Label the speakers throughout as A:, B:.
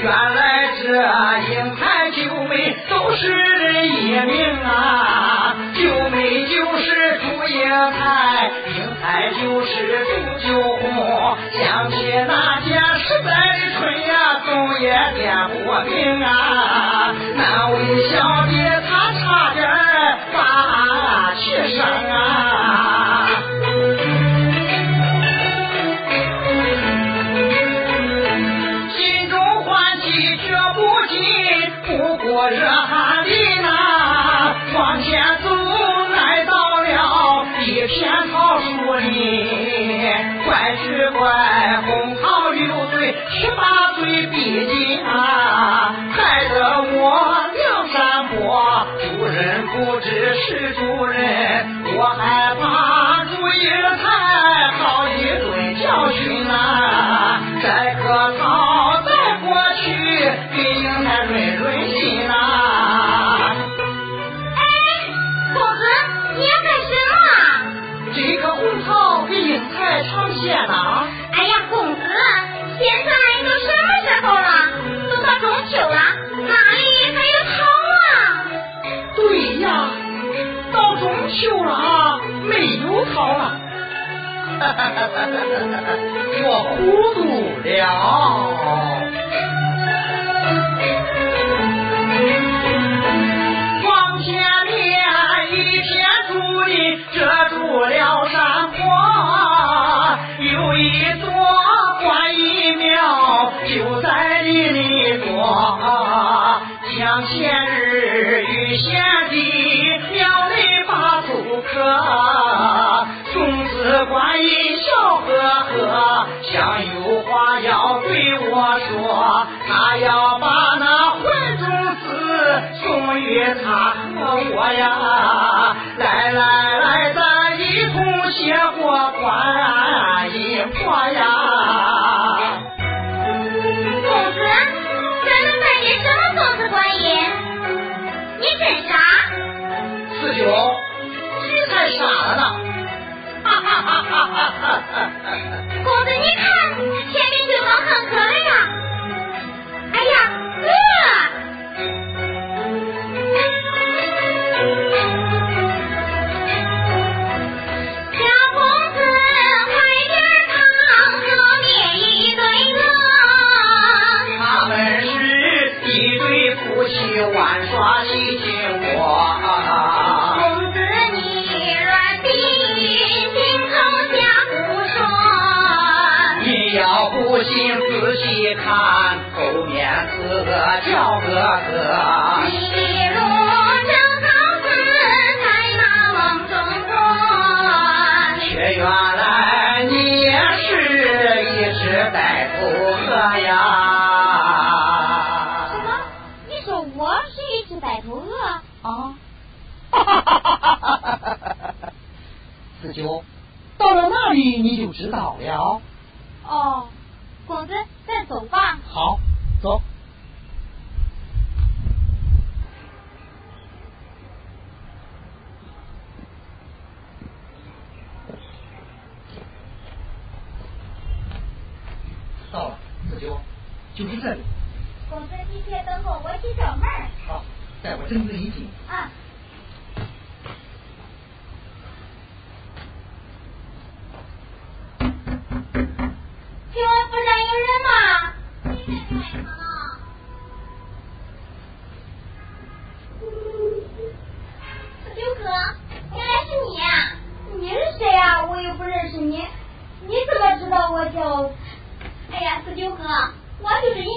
A: 原来这英台九妹都是人一名啊。九妹就是祝英台英台就是祝九红想起那件时代的春呀总也点过平啊。那位小姐先走来到了一片桃树林，怪只怪红桃六岁，十八岁比金啊，害得我梁山伯主人不知是主人，我害怕主意才好一顿教训、啊。我糊涂了。他要把那混种子送与他和我呀，来来来，咱一同谢过观音佛呀。
B: 公子，咱来拜的什么东西官爷？你真傻，
A: 师兄，你太傻了。哈哈哈，
B: 公子你看，前面对方很可怜呀。
A: 到了那里你就知道了。
B: 我就是你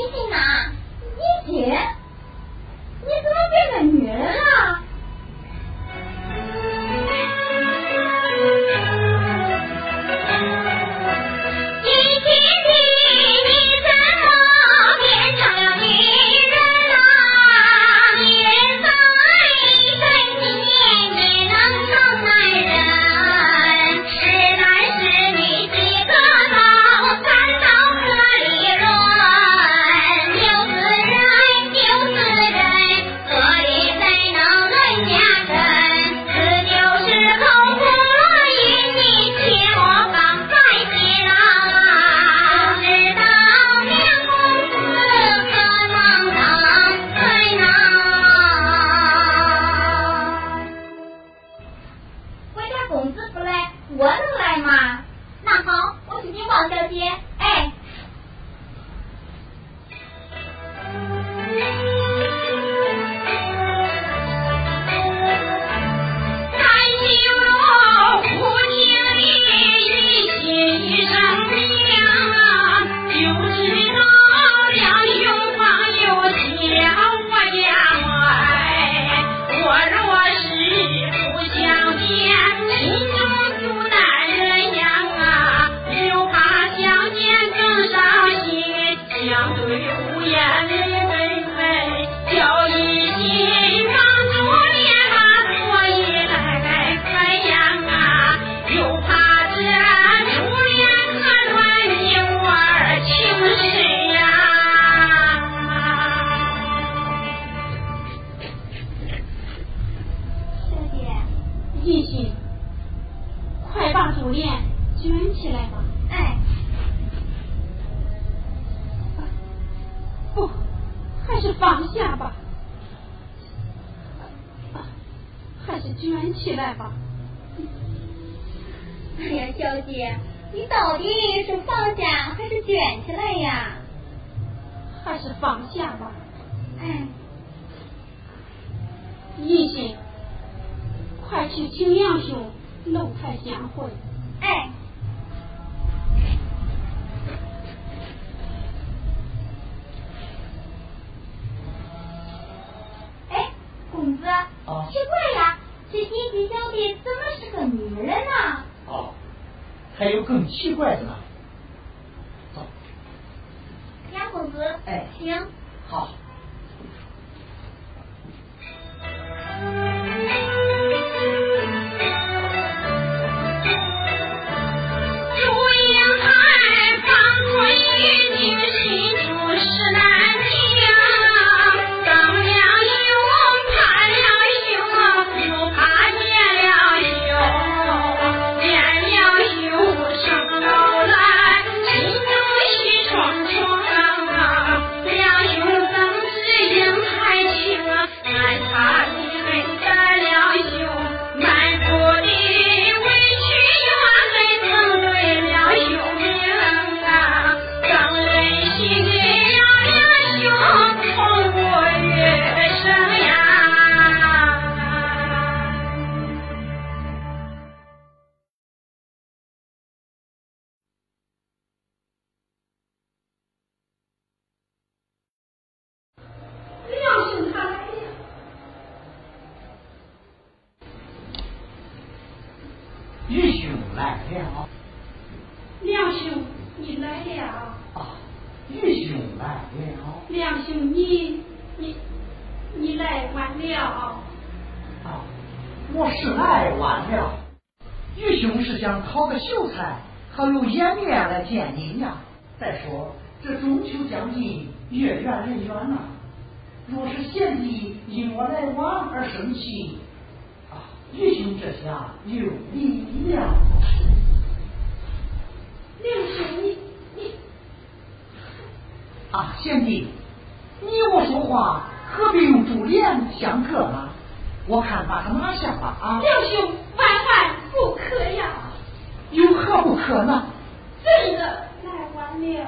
B: 还
C: 有更奇怪的呢。走，
B: 杨公子，
C: 哎，
B: 行，
C: 好。
A: 见您呀！
C: 再说这
A: 中秋将近，月圆人圆呐。若是贤弟因我来晚而
C: 生气，啊，
B: 愚兄这下有理了。梁兄，你你啊，贤弟，
A: 你我说话何必用珠帘相隔呢？我看把
C: 他拿下吧
A: 啊！
C: 梁兄，万万不可呀！有何不可呢？这一个完还六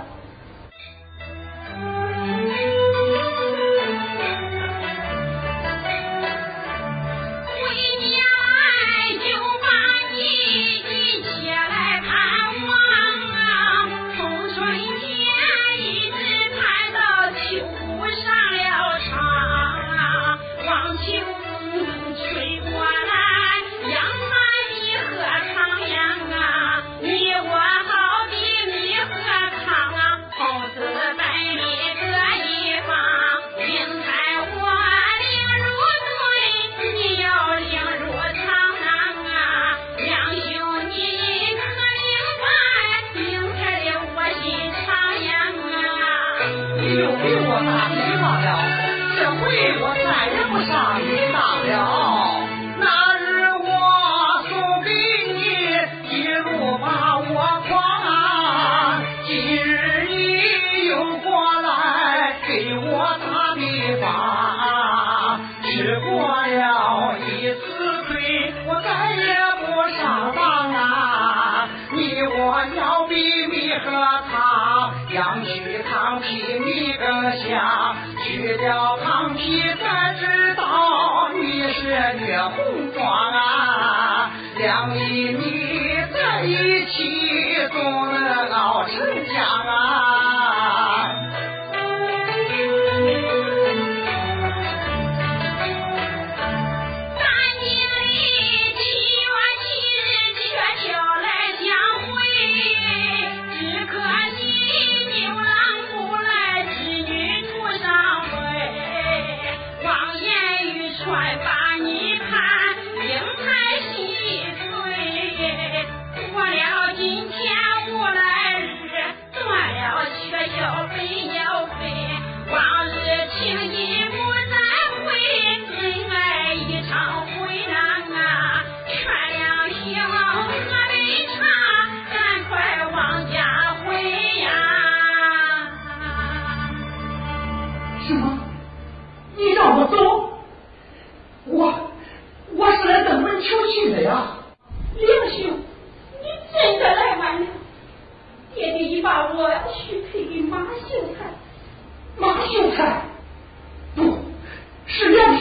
C: 吃过了一次亏，我再
A: 也不上当啊！你我要比你和他，羊须糖皮你更香，去掉糖皮才知道你是虐红妆啊！两粒米
C: 在一起
A: 总能熬成
B: 家。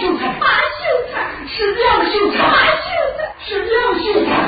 B: 秀才，八秀
A: 才，是廖秀
B: 才，八秀才，是
A: 廖秀才。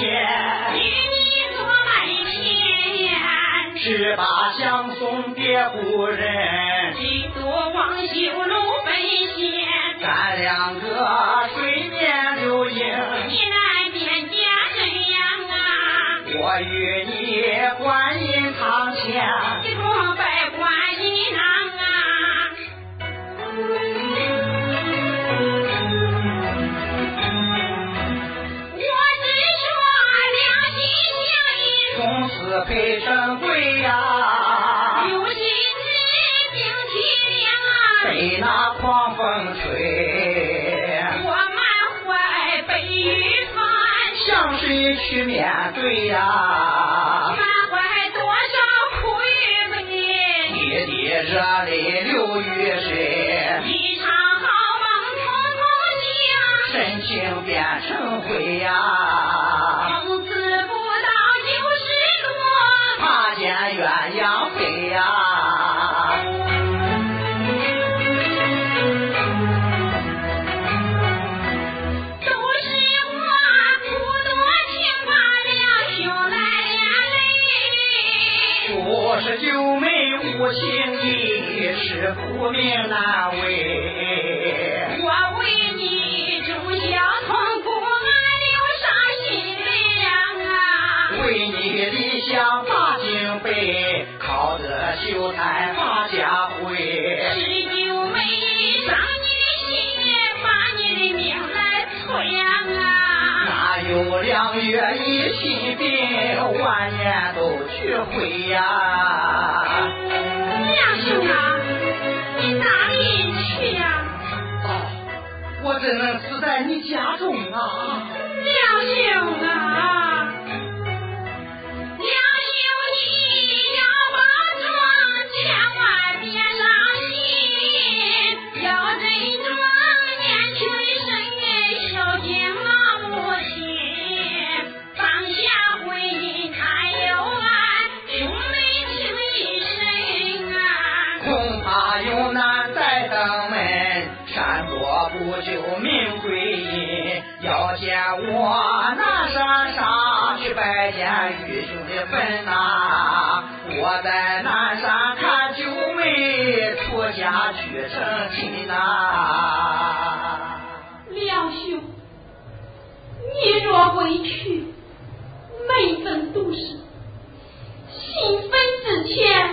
B: 与你做媒
A: 人，只把相送别故人。去面对呀？
C: 满怀多少苦与悲。
A: 滴滴热泪流于水，
C: 一场好梦通通醒，
A: 深情变成灰呀。
C: 是苦
A: 命难为。
C: 我为你忠孝痛苦，俺流伤心泪啊！
A: 为你理想把敬杯，靠着秀才把家回。
C: 十九妹伤你的心，把你的命来催啊！
A: 哪有两月一心病，万年都去回呀？
C: 啊，你哪里去呀、
A: 哦，我怎能死在你家中啊？
C: 娘娘啊，
A: 救命归阴。要见我南山上去拜见玉兄的坟呐、我在南山看九妹出家去成亲呐、
D: 梁兄，你若未去，每分都是新坟之前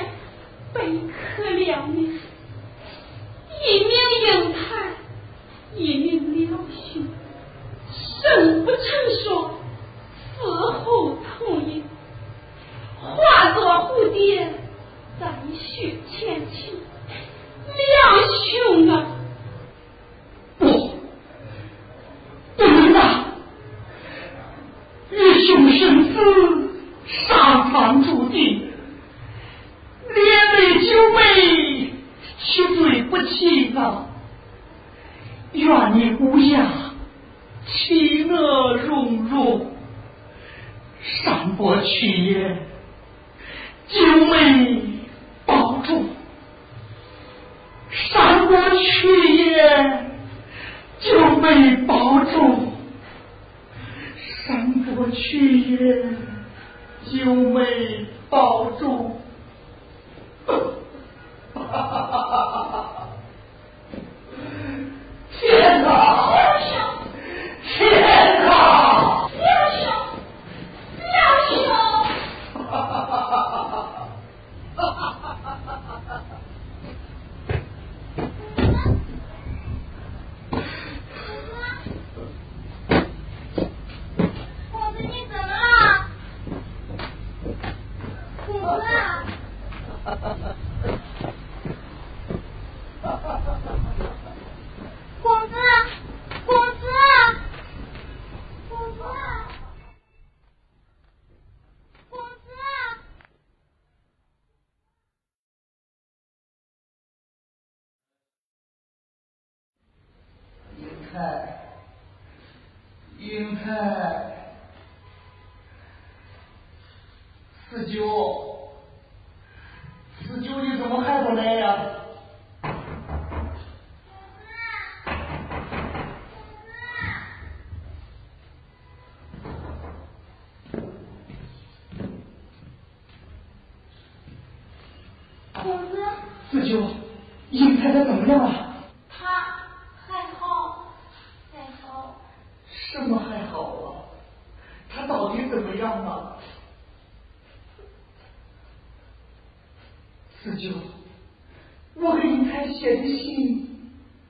D: 给英太写的信，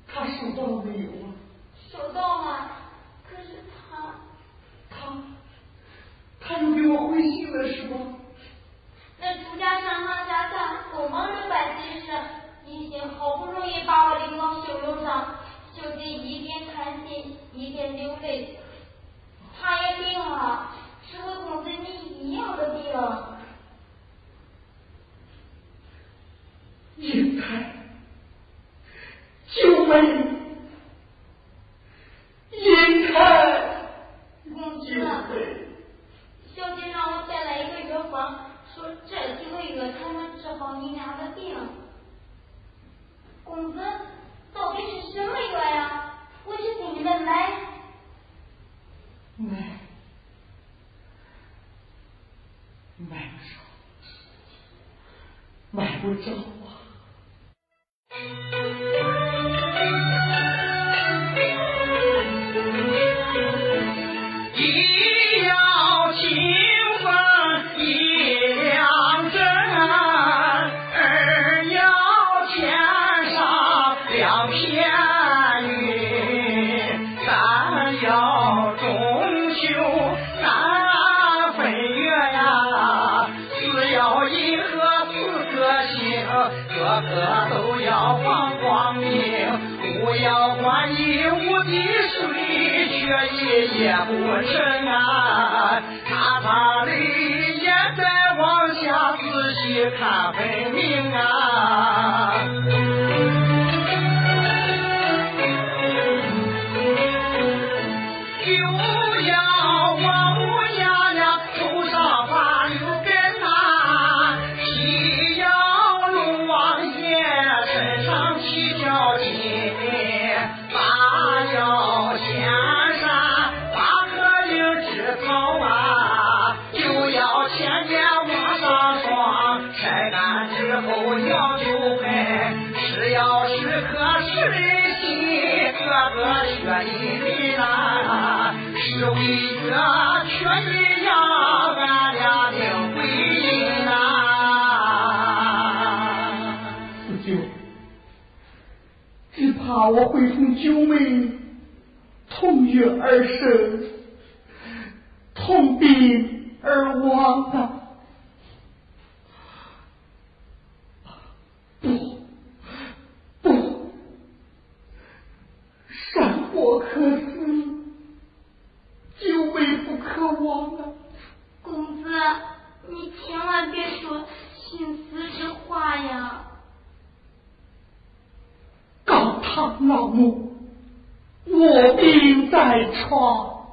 D: 他收到了没有
E: future 个个
A: 都要放光明，不要观音无敌水，却一夜不成啊！擦擦泪，也再往下仔细看分明啊！我
D: 会同九妹同月而生，同病而亡啊！不，不，山火可死，九妹不可亡啊！
E: 公子，你千万别说寻死之话呀！
D: 老母，卧病在床，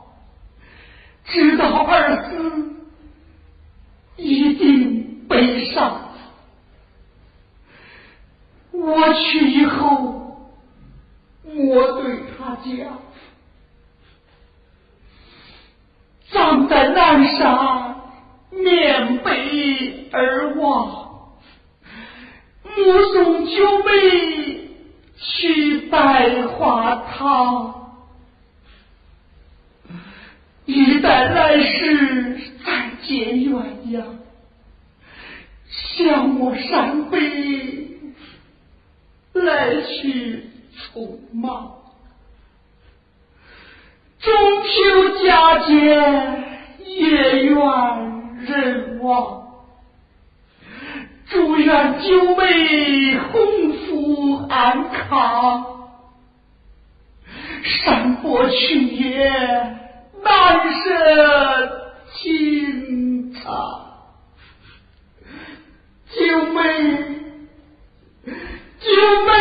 D: 知道儿死，一定悲伤。我去以后，我对他讲：葬在南山，面北而望，目送九妹去百花堂，一旦来世再结鸳鸯，向我山北来去匆忙。中秋佳节，月圆人亡。祝愿九妹鸿福安康，山伯去也难舍情长。九妹，九妹，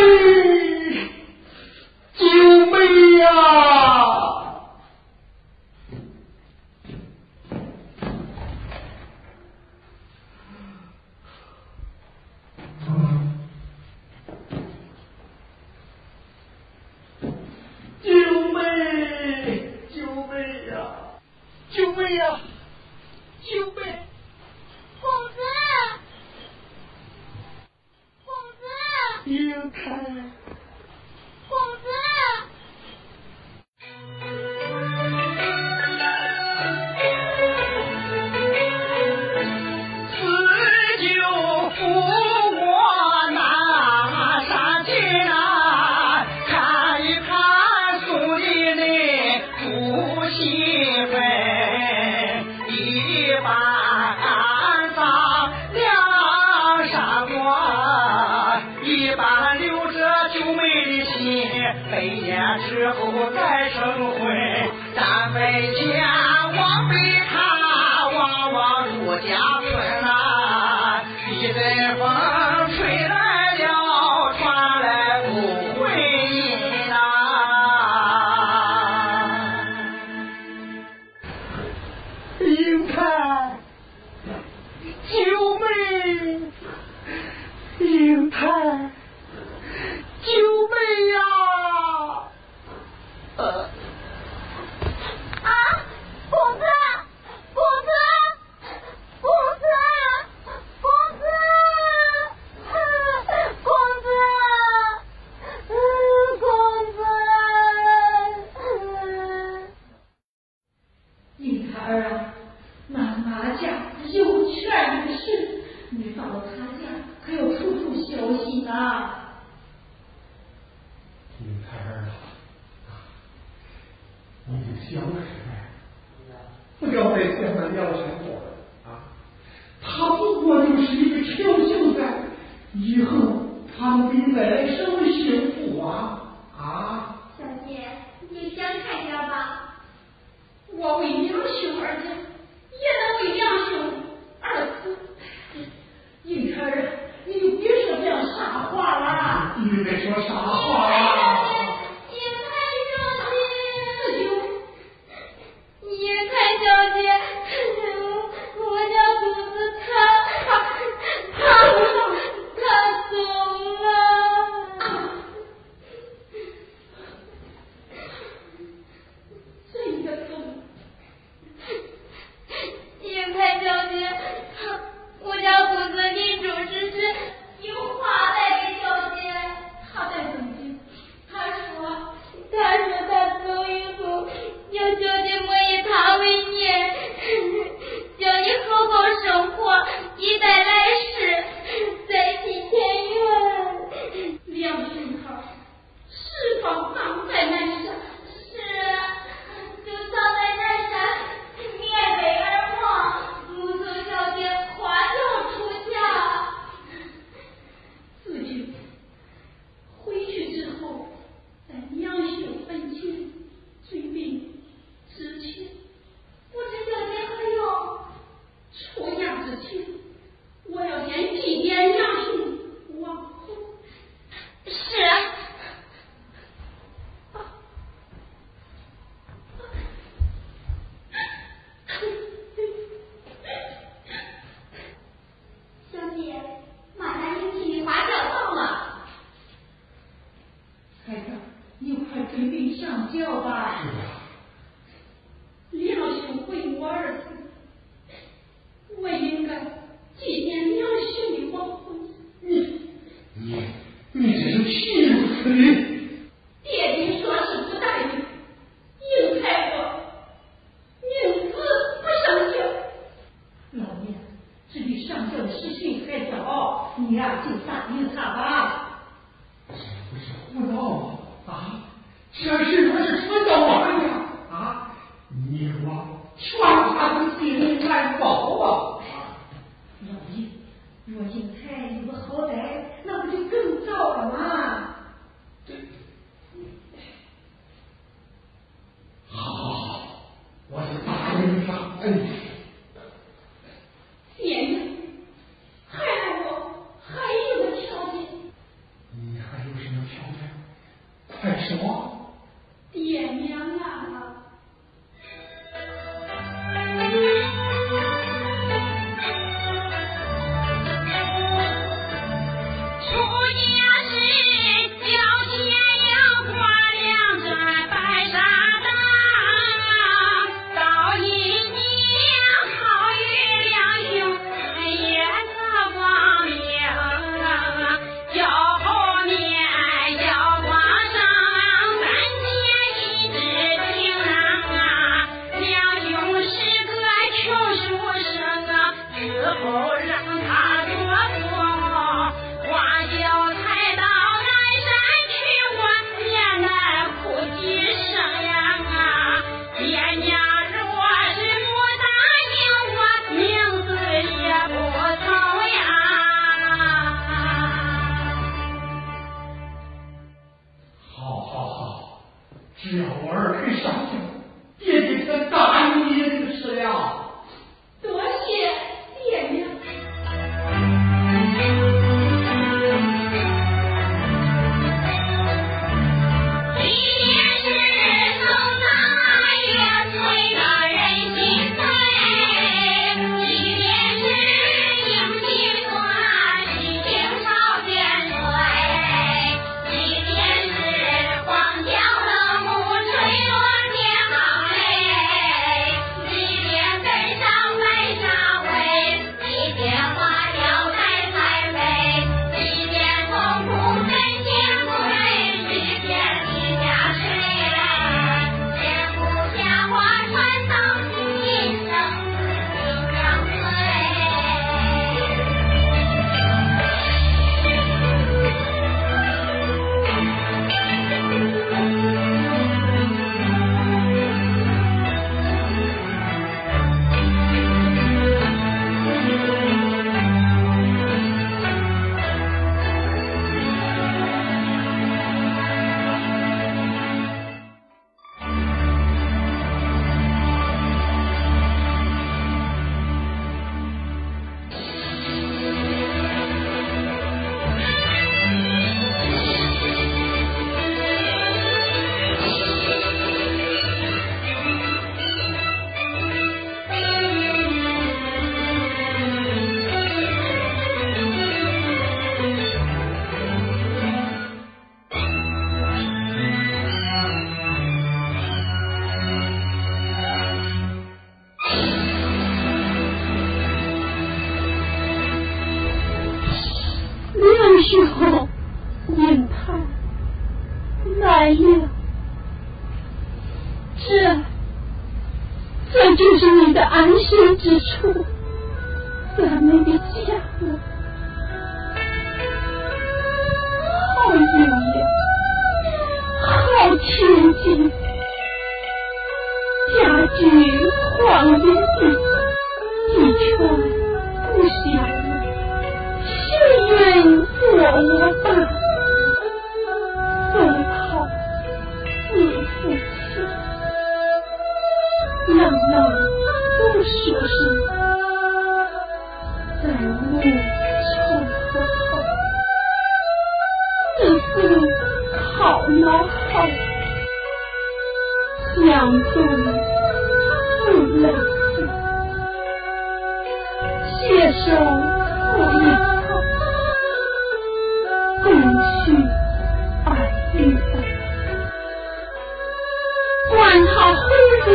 C: 安好后日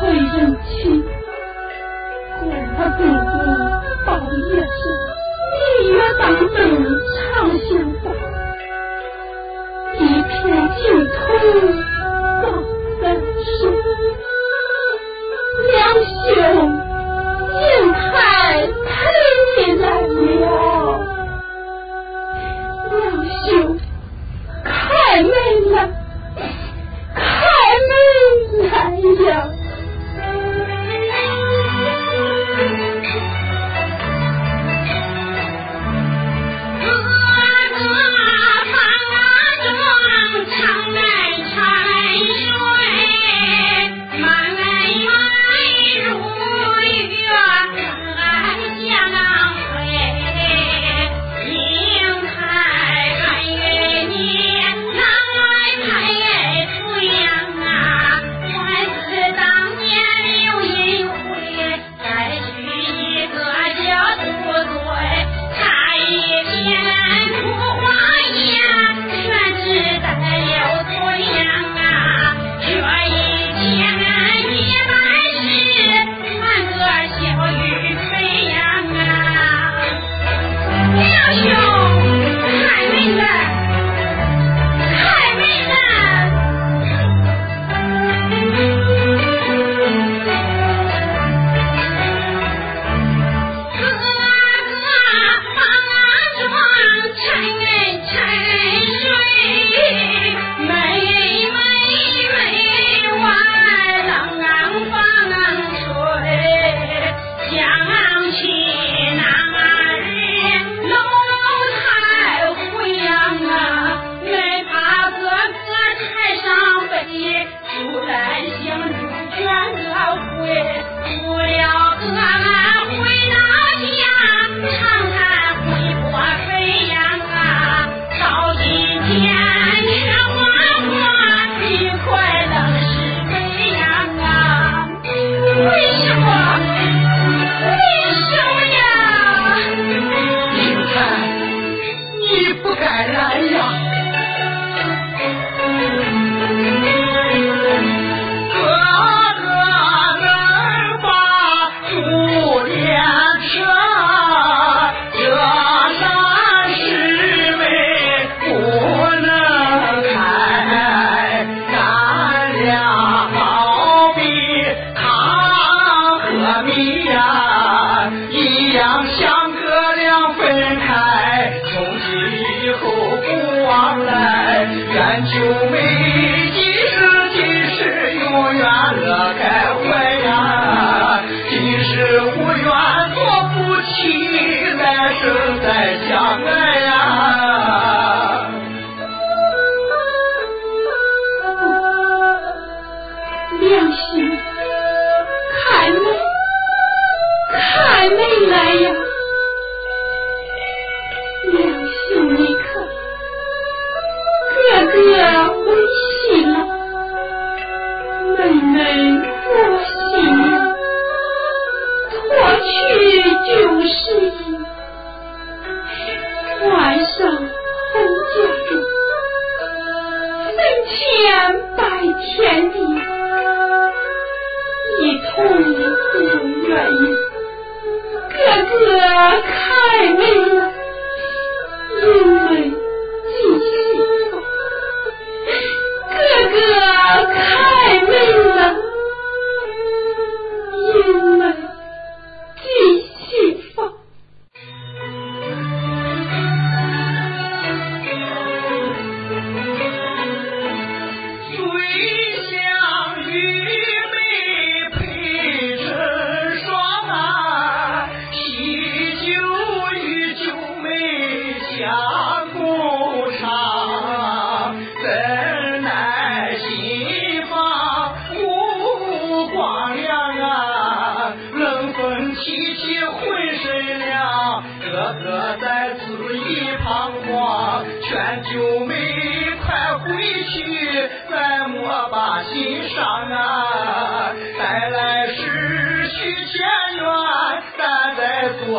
C: 会人去古的故宫到夜深一月当门长相伴一片净土 Rancho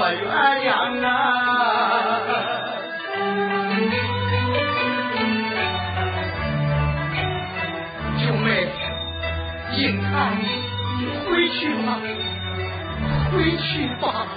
C: 在原啊。九妹
A: 你看你回去
C: 吧回去吧。